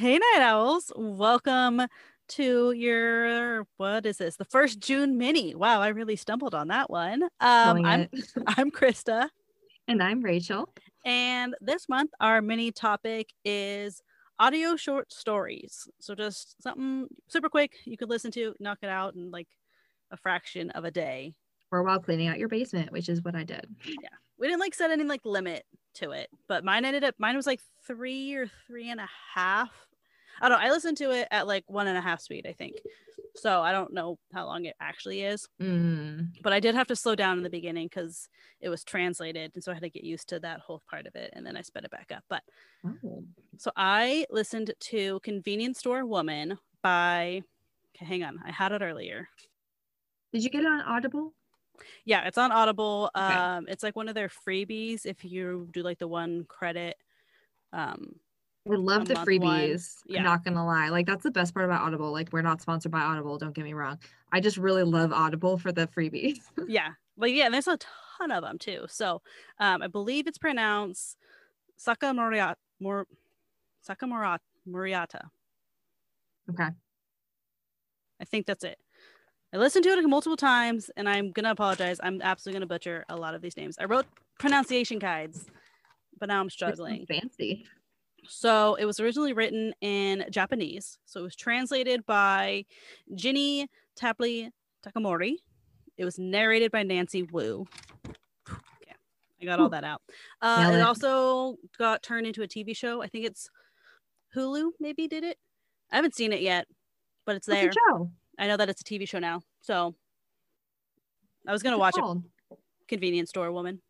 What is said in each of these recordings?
Hey, Night Owls. Welcome to your, what is this? The first June mini. Wow, I really stumbled on that one. Um, I'm. I'm Krista. And I'm Rachel. And this month, our mini topic is audio short stories. So just something super quick you could listen to, knock it out in like a fraction of a day. Or while cleaning out your basement, which is what I did. Yeah. We didn't like set any like limit to it, but mine ended up, mine was like three or three and a half. I don't know. I listened to it at like one and a half speed, I think. So I don't know how long it actually is, Mm. but I did have to slow down in the beginning because it was translated. And so I had to get used to that whole part of it. And then I sped it back up. But Oh. So I listened to Convenience Store Woman by, okay, hang on, I had it earlier. Did you get it on Audible? Yeah, it's on Audible. Okay. Um, it's like one of their freebies if you do like the one credit. Um, I love the freebies. Yeah. Not gonna lie. Like that's the best part about Audible. Like we're not sponsored by Audible, don't get me wrong. I just really love Audible for the freebies. yeah, like yeah, there's a ton of them too. So um, I believe it's pronounced Saka Moriata, Mor, Saka Morat, Moriata. okay. I think that's it. I listened to it multiple times and I'm going to apologize. I'm absolutely going to butcher a lot of these names. I wrote pronunciation guides, but now I'm struggling. Fancy. So it was originally written in Japanese. So it was translated by Ginny Tapley Takemori. It was narrated by Nancy Wu. Okay, I got all that out. Uh, it also got turned into a TV show. I think it's Hulu, maybe did it. I haven't seen it yet, but it's there. show? I know that it's a TV show now. So I was gonna What's watch it it. called? Convenience Store Woman.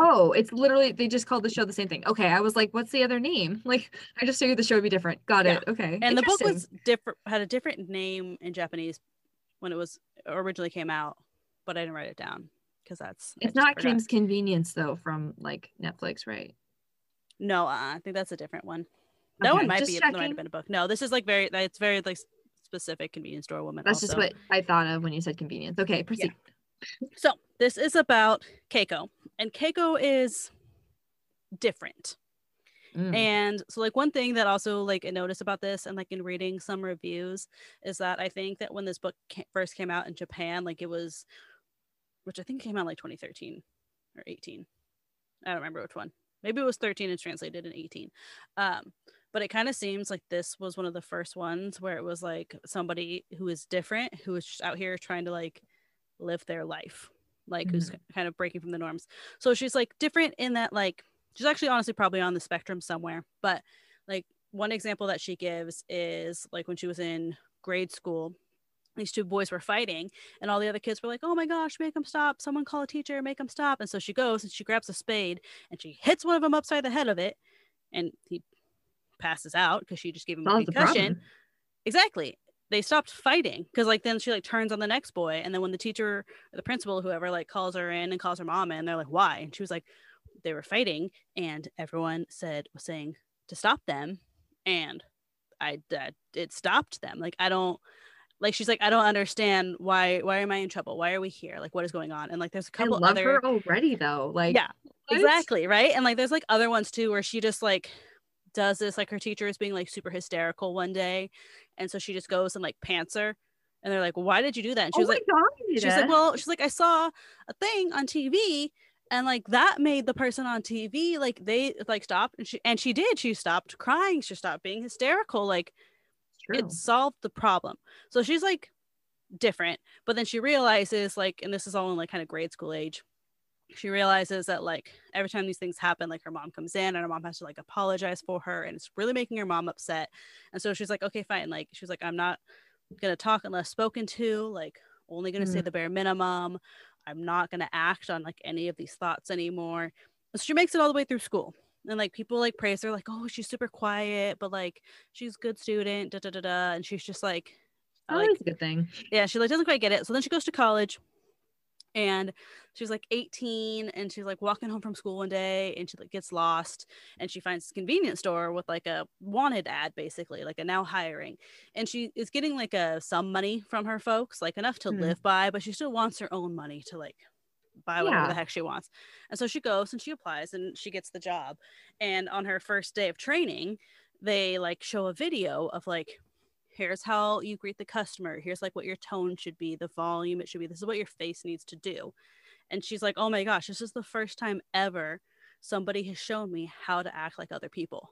Oh, it's literally they just called the show the same thing. Okay, I was like, what's the other name? Like, I just figured the show would be different. Got Yeah. it. Okay. And the book was different, had a different name in Japanese when it was originally came out, but I didn't write it down because that's It's not forgot. Kim's Convenience though from like Netflix, right? No, uh, I think that's a different one. That Okay, one might be. That might have been a book. No, this is like very. It's very like specific convenience store woman. That's just what I thought of when you said convenience. Okay, proceed. So this is about Keiko, and Keiko is different. Mm. And so, like, one thing that also, like, I noticed about this and, like, in reading some reviews is that I think that when this book ca- first came out in Japan, like, it was, which I think came out like 2013 or 18. I don't remember which one. Maybe it was 13 and translated in 18. Um, but it kind of seems like this was one of the first ones where it was like somebody who is different, who is just out here trying to, like, live their life, like, who's kind of breaking from the norms. So she's, like, different in that, like, she's actually honestly probably on the spectrum somewhere but like one example that she gives is like when she was in grade school these two boys were fighting and all the other kids were like oh my gosh make them stop. Someone call a teacher make them stop. And so she goes and she grabs a spade and she hits one of them upside the head of it and he passes out because she just gave him a concussion. exactly they stopped fighting because like then she like turns on the next boy and then when the teacher or the principal whoever like calls her in and calls her mom in they're like why and she was like they were fighting and everyone said was saying to stop them and i that it stopped them like i don't like she's like i don't understand why why am i in trouble why are we here like what is going on and like there's a couple I love other her already though. Like yeah what? exactly right and like there's like other ones too where she just like does this like her teacher is being like super hysterical one day and so she just goes and like pants her and they're like why did you do that and she oh was like god. she's like well she's like i saw a thing on tv and like that made the person on tv like they like stopped and she and she did she stopped crying she stopped being hysterical like true. it solved the problem. So she's like different, but then she realizes like, and this is all in like kind of grade school age. She realizes that like every time these things happen, like her mom comes in and her mom has to like apologize for her, and it's really making her mom upset. And so she's like, okay, fine. Like she's like, I'm not gonna talk unless spoken to. Like only gonna say Mhm. the bare minimum. I'm not gonna act on like any of these thoughts anymore. So she makes it all the way through school. And like people like praise her, like, oh, she's super quiet, but like she's a good student, da da da da. And she's just like, I Oh, like that's a good thing. yeah, she like doesn't quite get it. So then she goes to college and she's like 18 and she's like walking home from school one day and she like gets lost and she finds this convenience store with like a wanted ad basically like a now hiring and she is getting like a some money from her folks like enough to Hmm. live by but she still wants her own money to like buy whatever Yeah. the heck she wants and so she goes and she applies and she gets the job and on her first day of training they like show a video of like here's how you greet the customer here's like what your tone should be the volume it should be this is what your face needs to do and she's like oh my gosh this is the first time ever somebody has shown me how to act like other people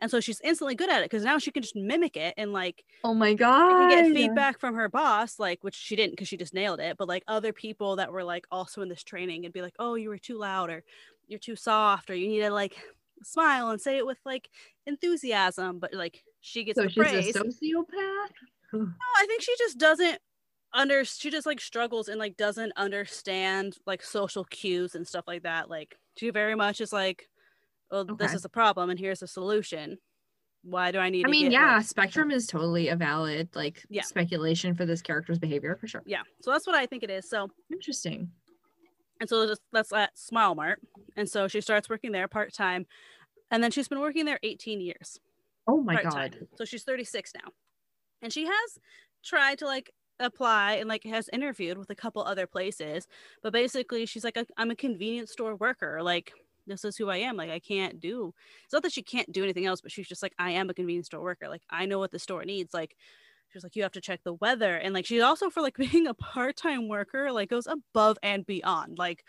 and so she's instantly good at it because now she can just mimic it and like Oh my she god. get feedback from her boss like which she didn't because she just nailed it but like other people that were like also in this training and be like oh you were too loud or you're too soft or you need to like smile and say it with like enthusiasm but like she gets So she's praise a sociopath. no, I think she just doesn't under she just like struggles and like doesn't understand like social cues and stuff like that. Like she very much is like, well, this is a problem and here's a solution. Why do I need I mean, yeah, spectrum is totally a valid like Yeah. speculation for this character's behavior for sure. yeah. So that's what I think it is. So Interesting. and so that's- that's at Smile Mart. And so she starts working there part time. And then she's been working there 18 years. Oh my part-time. god. So she's 36 now. And she has tried to like apply and like has interviewed with a couple other places, but basically she's like I'm a convenience store worker. Like this is who I am. Like I can't do. It's not that she can't do anything else, but she's just like I am a convenience store worker. Like I know what the store needs. Like she's like you have to check the weather and like she's also for like being a part-time worker like goes above and beyond. Like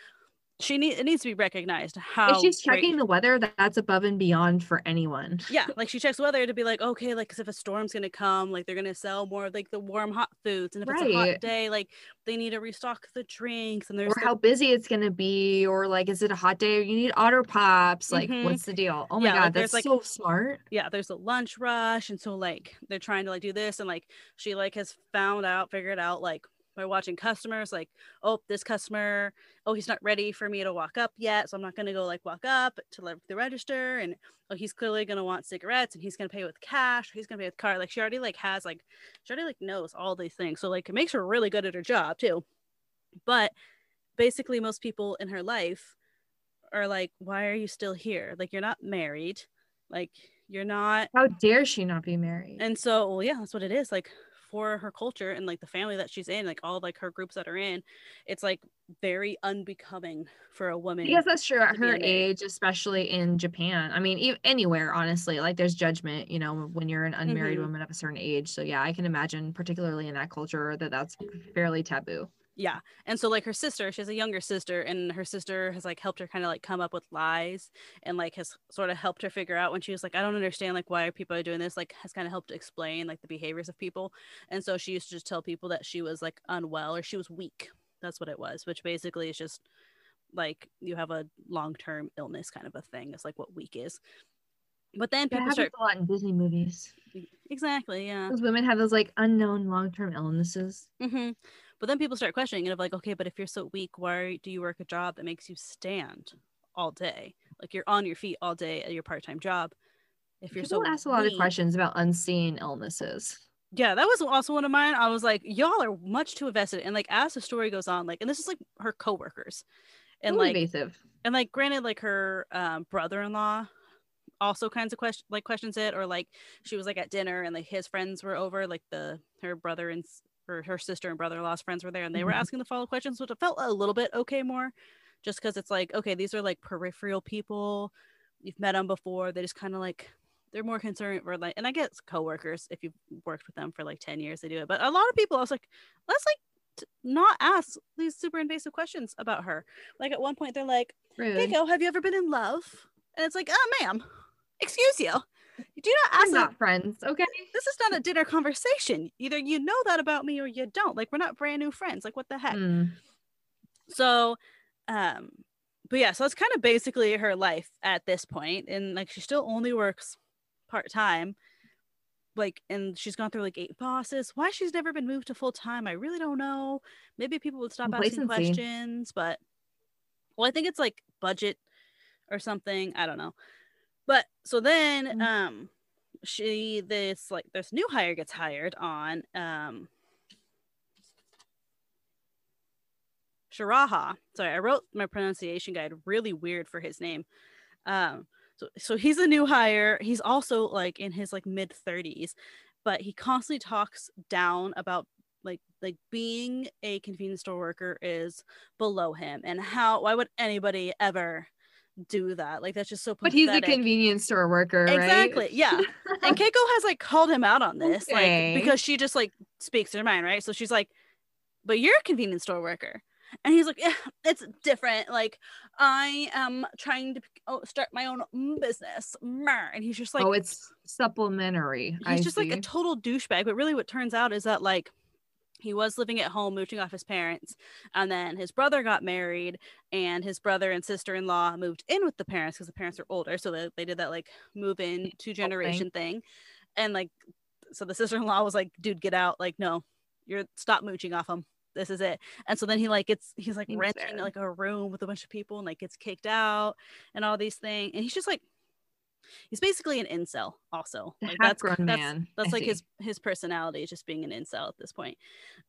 she need it needs to be recognized how if she's great- checking the weather, that's above and beyond for anyone. yeah like she checks weather to be like okay like because if a storm's gonna come like they're gonna sell more of like the warm hot foods and if it's a hot day like they need to restock the drinks and there's Or how busy it's gonna be, or like, is it a hot day? Or you need otter pops. Like, Mhm. what's the deal? Oh my Yeah, god, there's, that's like- so smart. yeah there's a lunch rush and so like they're trying to like do this and like she like has found out figured out like by watching customers like oh this customer oh he's not ready for me to walk up yet so i'm not going to go like walk up to like the register and oh he's clearly going to want cigarettes and he's going to pay with cash or he's going to pay with card like she already like has like she already like knows all these things so like it makes her really good at her job too. But basically most people in her life are like why are you still here? Like you're not married. Like you're not How dare she not be married? and so well yeah that's what it is like for her culture and like the family that she's in like all like her groups that are in it's like very unbecoming for a woman Yes, that's true. At her age, especially in Japan. I mean, ev- anywhere, honestly, like there's judgment, you know, when you're an unmarried Mhm. woman of a certain age. So yeah, I can imagine, particularly in that culture, that that's fairly taboo. Yeah and so like her sister she has a younger sister and her sister has like helped her kind of like come up with lies and like has sort of helped her figure out when she was like i don't understand like why people are doing this like has kind of helped explain like the behaviors of people and so she used to just tell people that she was like unwell or she was weak that's what it was which basically is just like you have a long-term illness kind of a thing it's like what weak is but then people happens start a lot in Disney movies. exactly yeah Those women have those like unknown long-term illnesses. hmm But then people start questioning it of like, okay, but if you're so weak, why do you work a job that makes you stand all day? Like you're on your feet all day at your part-time job. If you're People so ask a lot of questions about unseen illnesses. Yeah, that was also one of mine. I was like, y'all are much too invested. And like as the story goes on, like, and this is like her coworkers. And Totally like invasive. and like granted like her um, brother-in-law also kinds of question like questions it or like she was like at dinner and like his friends were over like the her brother and or her sister and brother-in-law's friends were there and they were Mhm. asking the follow questions which felt a little bit okay more just because it's like okay these are like peripheral people you've met them before they just kind of like they're more concerned for like and i guess coworkers if you've worked with them for like 10 years they do it but a lot of people i was like let's like t- not ask these super invasive questions about her like at one point they're like Rude. Keiko, have you ever been in love? And it's like, oh, ma'am, excuse you. You do not We're ask that. friends, okay? This is not a dinner conversation. Either you know that about me or you don't. Like, we're not brand new friends. Like, what the heck? Mm. So, um, but yeah, so it's kind of basically her life at this point, and like she still only works part time. Like, and she's gone through like eight bosses. Why she's never been moved to full time, I really don't know. Maybe people would stop asking questions, but well, I think it's like budget or something. I don't know. But so then, Mm. um, she this like this new hire gets hired on um Shiraha. Sorry, I wrote my pronunciation guide really weird for his name. Um, so so he's a new hire. He's also like in his like mid 30s, but he constantly talks down about like like being a convenience store worker is below him and how why would anybody ever do that. Like that's just so But he's a convenience store worker, right? Exactly. Yeah. and Keiko has like called him out on this, Okay. like because she just like speaks her mind, right? So she's like, "But you're a convenience store worker," and he's like, "Yeah, it's different. Like I am trying to oh, start my own business," and he's just like, oh, it's supplementary. he's I just like a total douchebag. But really, what turns out is that like he was living at home, mooching off his parents, and then his brother got married, and his brother and sister in law moved in with the parents because the parents are older, so they, they did that like move in two generation thing, and like so the sister in law was like, "Dude, get out! Like, no, you're stop mooching off him." This is it. And so then he like gets he's like renting like a room with a bunch of people and like gets kicked out and all these things. And he's just like he's basically an incel also. Like that's that's man. that's I like see. his his personality is just being an incel at this point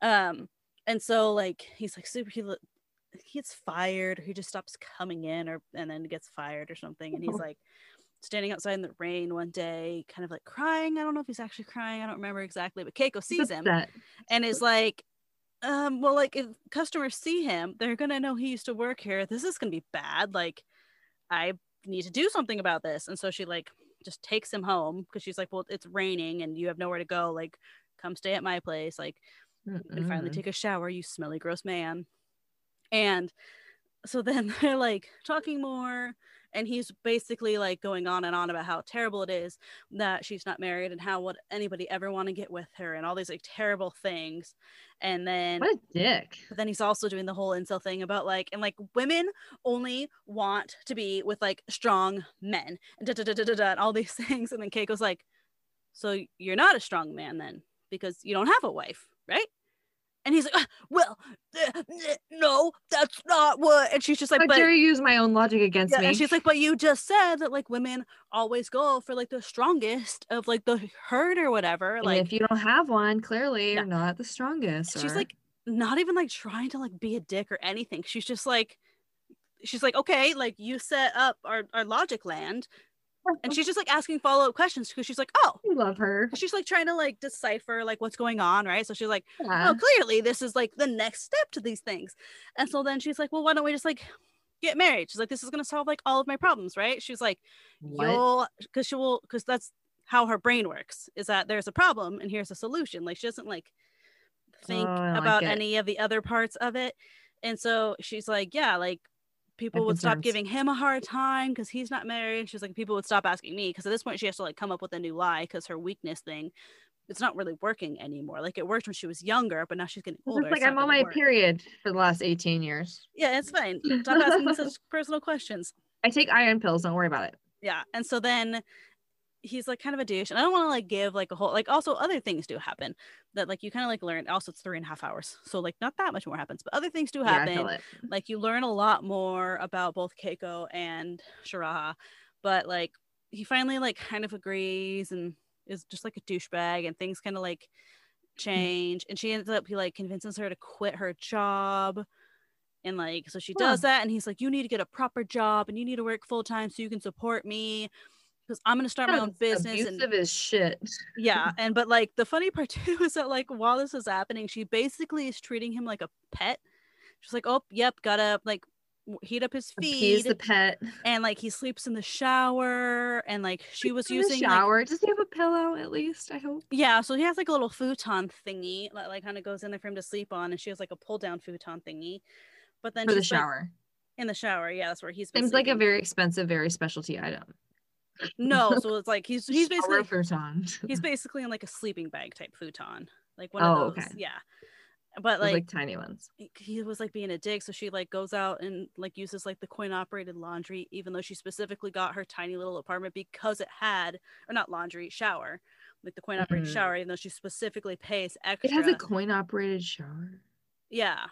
um and so like he's like super he, he gets fired or he just stops coming in or and then gets fired or something and he's like standing outside in the rain one day kind of like crying i don't know if he's actually crying i don't remember exactly but keiko sees him upset. and is like um well like if customers see him they're gonna know he used to work here this is gonna be bad like i need to do something about this. And so she like just takes him home because she's like well it's raining and you have nowhere to go. Like come stay at my place. Like can finally take a shower you smelly gross man. And so then they're like talking more and he's basically like going on and on about how terrible it is that she's not married and how would anybody ever want to get with her and all these like terrible things. And then What a dick. but then he's also doing the whole incel thing about like and like women only want to be with like strong men and da da da da da, da and all these things. And then Keiko's like so you're not a strong man then because you don't have a wife right and he's like "Ah, well uh, uh, no that's not what and she's just like How but dare you use my own logic against yeah, me? and she's like, but you just said that like women always go for like the strongest of like the herd or whatever. And Like if you don't have one, clearly Yeah. you're not the strongest. she's like not even like trying to like be a dick or anything. She's just like she's like, okay, like you set up our, our logic land. And she's just like asking follow-up questions because she's like, oh, I love her. she's like trying to like decipher like what's going on, right? So she's like, oh, Yeah. oh, clearly this is like the next step to these things. And so then she's like, well, why don't we just like get married? She's like, this is gonna solve like all of my problems, right? She's like, you'll because she will because that's how her brain works is that there's a problem and here's a solution like she doesn't like think Oh, don't like about any of the other parts of it and so she's like yeah like people would stop giving him a hard time because he's not married she's like people would stop asking me because at this point she has to like come up with a new lie because her weakness thing it's not really working anymore like it worked when she was younger but now she's getting It's older like it's I'm on my work. period for the last 18 years. yeah it's fine stop asking me such personal questions I take iron pills. Don't worry about it. yeah and so then he's like kind of a douche and i don't want to like give like a whole like also other things do happen that like you kind of like learn also it's three and a half hours so like not that much more happens but other things do happen. it. like you learn a lot more about both keiko and shiraha but like he finally like kind of agrees and is just like a douchebag and things kind of like mm. change and she ends up he like convinces her to quit her job and like so she does that and he's like you need to get a proper job and you need to work full time so you can support me because i'm going to start my own business and Abusive as shit. yeah and but like the funny part too is that like while this is happening she basically is treating him like a pet she's like oh yep gotta like heat up his Appease feed the pet. and like he sleeps in the shower and like she was In the using like, shower. Does he have a pillow at least? I hope. yeah so he has like a little futon thingy that like kind of goes in there for him to sleep on and she has like a pull down futon thingy but then For the she's, like, shower. in the shower yeah that's where he's been Seems like a very expensive, very specialty item. No so it's like he's he's basically futon. he's basically in like a sleeping bag type futon like one Oh, of those okay. yeah but like, like tiny ones. he- was like being a dick so she like goes out and like uses like the coin operated laundry even though she specifically got her tiny little apartment because it had or not laundry shower like the coin operated Mhm. shower even though she specifically pays extra. It has a coin operated shower. yeah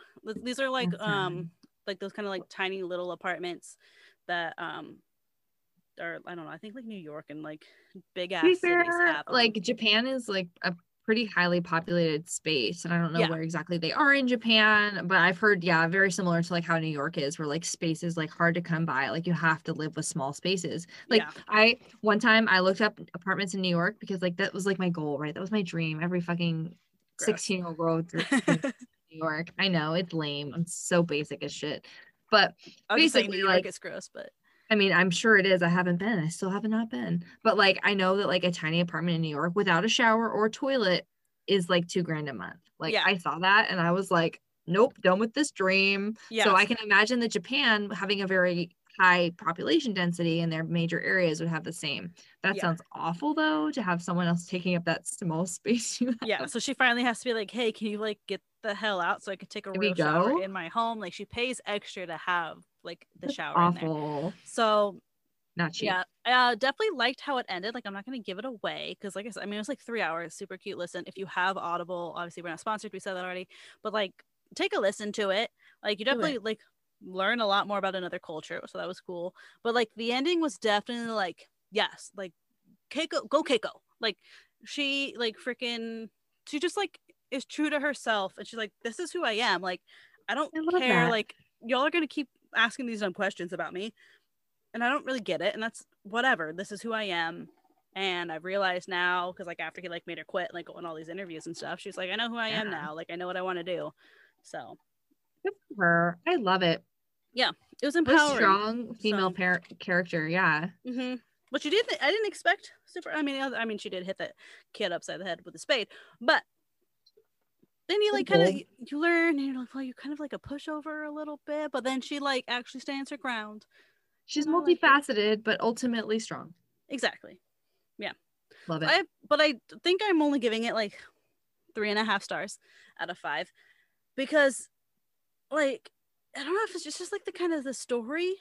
these are like That's um like those kind of like tiny little apartments that um are i don't know i think like new york and like big ass cities fair, like Japan is like a pretty highly populated space, and I don't know Yeah. where exactly they are in Japan, but I've heard, yeah, very similar to like how New York is, where like space is like hard to come by. Like you have to live with small spaces. Like Yeah. I one time I looked up apartments in New York because like that was like my goal, right? That was my dream. Every fucking 16 year old girl New York. I know it's lame. I'm so basic as shit. But I was basically, New York like- is gross, but I mean, I'm sure it is. I haven't been. I still have not been. But like I know that like a tiny apartment in New York without a shower or toilet is like two grand a month. Like Yeah. I saw that and I was like, nope, done with this dream. Yeah. So I can imagine that Japan having a very high population density in their major areas would have the same. That Yeah. sounds awful though to have someone else taking up that small space you have. yeah. So she finally has to be like, hey, can you like get the hell out so I could take a real shower in my home? Like she pays extra to have like the That's shower in there. awful. So Not cheap. yeah, I uh, definitely liked how it ended. Like I'm not gonna give it away because like I said, I mean it was like three hours, super cute listen. If you have Audible, obviously we're not sponsored, we said that already, but like take a listen to it. Like you definitely like learn a lot more about another culture, so that was cool. But like the ending was definitely like yes, like Keiko, go Keiko. Like she like freaking she just like is true to herself and she's like this is who I am. Like I don't I care. that. Like y'all are gonna keep asking these dumb questions about me and I don't really get it. And that's whatever. This is who I am. And I've realized now because like after he like made her quit, like going all these interviews and stuff, she's like, I know who I am now. Like I know what I want to do. So Good for her. I love it. Yeah it was What a empowering. strong female So- par- character. Yeah. hmm But you did. I didn't expect super. I mean, I mean, she did hit the kid upside the head with a spade, but then you like kind of you learn. And you're like, well, you kind of like a pushover a little bit, but then she like actually stands her ground. She's like it. multifaceted, but ultimately strong. Exactly. Yeah. Love it. I but I think I'm only giving it like three and a half stars out of five because like I don't know if it's just, just like the kind of the story,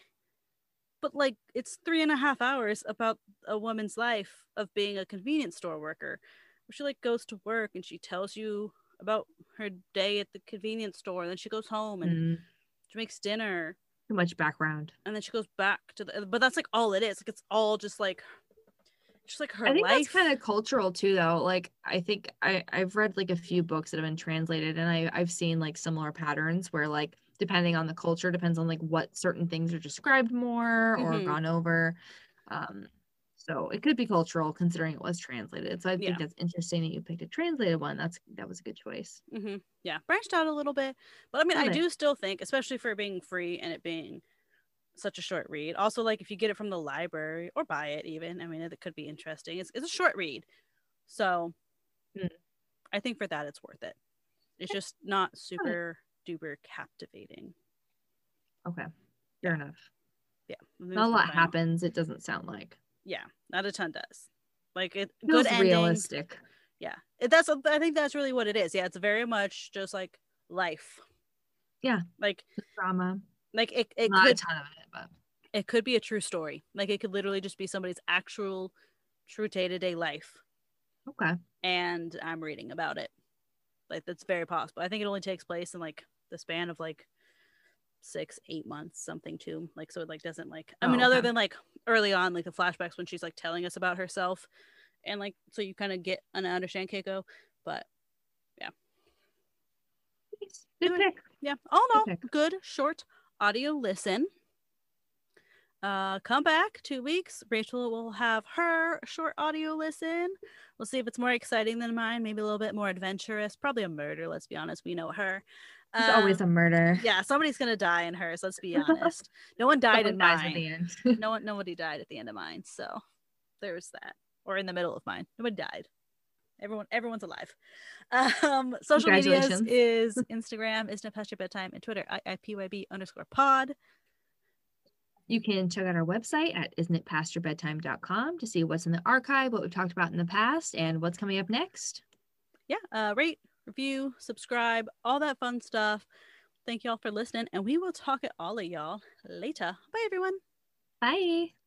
but like it's three and a half hours about a woman's life of being a convenience store worker, where she like goes to work and she tells you about her day at the convenience store, and then she goes home and Mm, she makes dinner, too much background. and then she goes back to the. But that's like all it is. Like it's all just like, just like her I think life. that's kind of cultural too, though. Like I think I I've read like a few books that have been translated, and I I've seen like similar patterns where like depending on the culture, depends on like what certain things are described more or Mhm. gone over. Um, so it could be cultural considering it was translated. So I think Yeah. that's interesting that you picked a translated one. That's that was a good choice. hmm Yeah, branched out a little bit, but I mean, I it. do still think, especially for being free and it being such a short read. Also, like if you get it from the library or buy it, even I mean, it could be interesting. It's it's a short read, so Mm. I think for that it's worth it. It's just not super duper captivating. Okay, fair enough. Yeah, Not a lot happens. It doesn't sound like Yeah, not a ton does. Like it, feels good ending. realistic. Yeah, it, that's I think that's really what it is. Yeah, it's very much just like life. Yeah. like Drama. like it, it Not could a ton of it, but it could be a true story. Like it could literally just be somebody's actual true day to day life. okay. And I'm reading about it. Like that's very possible. I think it only takes place in like the span of like six, eight months, something too. Like so it like doesn't like I Oh, mean, other okay. than like early on, like the flashbacks when she's like telling us about herself and like so you kind of get and understand Keiko. But Good Anyway. yeah. All in all, Good good short audio listen. Uh, come back two weeks. Rachel will have her short audio listen. We'll see if it's more exciting than mine, maybe a little bit more adventurous. Probably a murder. Let's be honest. We know her. There's always Um, a murder. yeah. Somebody's gonna die in hers. Let's be honest. No one died Someone in mine. at the end. no one. Nobody died at the end of mine. So there's that. Or in the middle of mine. Nobody died. Everyone. Everyone's alive. Um, social media is Instagram is Past Your Bedtime and Twitter IIPYB underscore pod. You can check out our website at isn'titpastyourbedtime.com to see what's in the archive, what we've talked about in the past, and what's coming up next. Yeah. Uh, rate, review, subscribe, all that fun stuff. Thank y'all for listening, and we will talk at all of y'all later. Bye, everyone. Bye.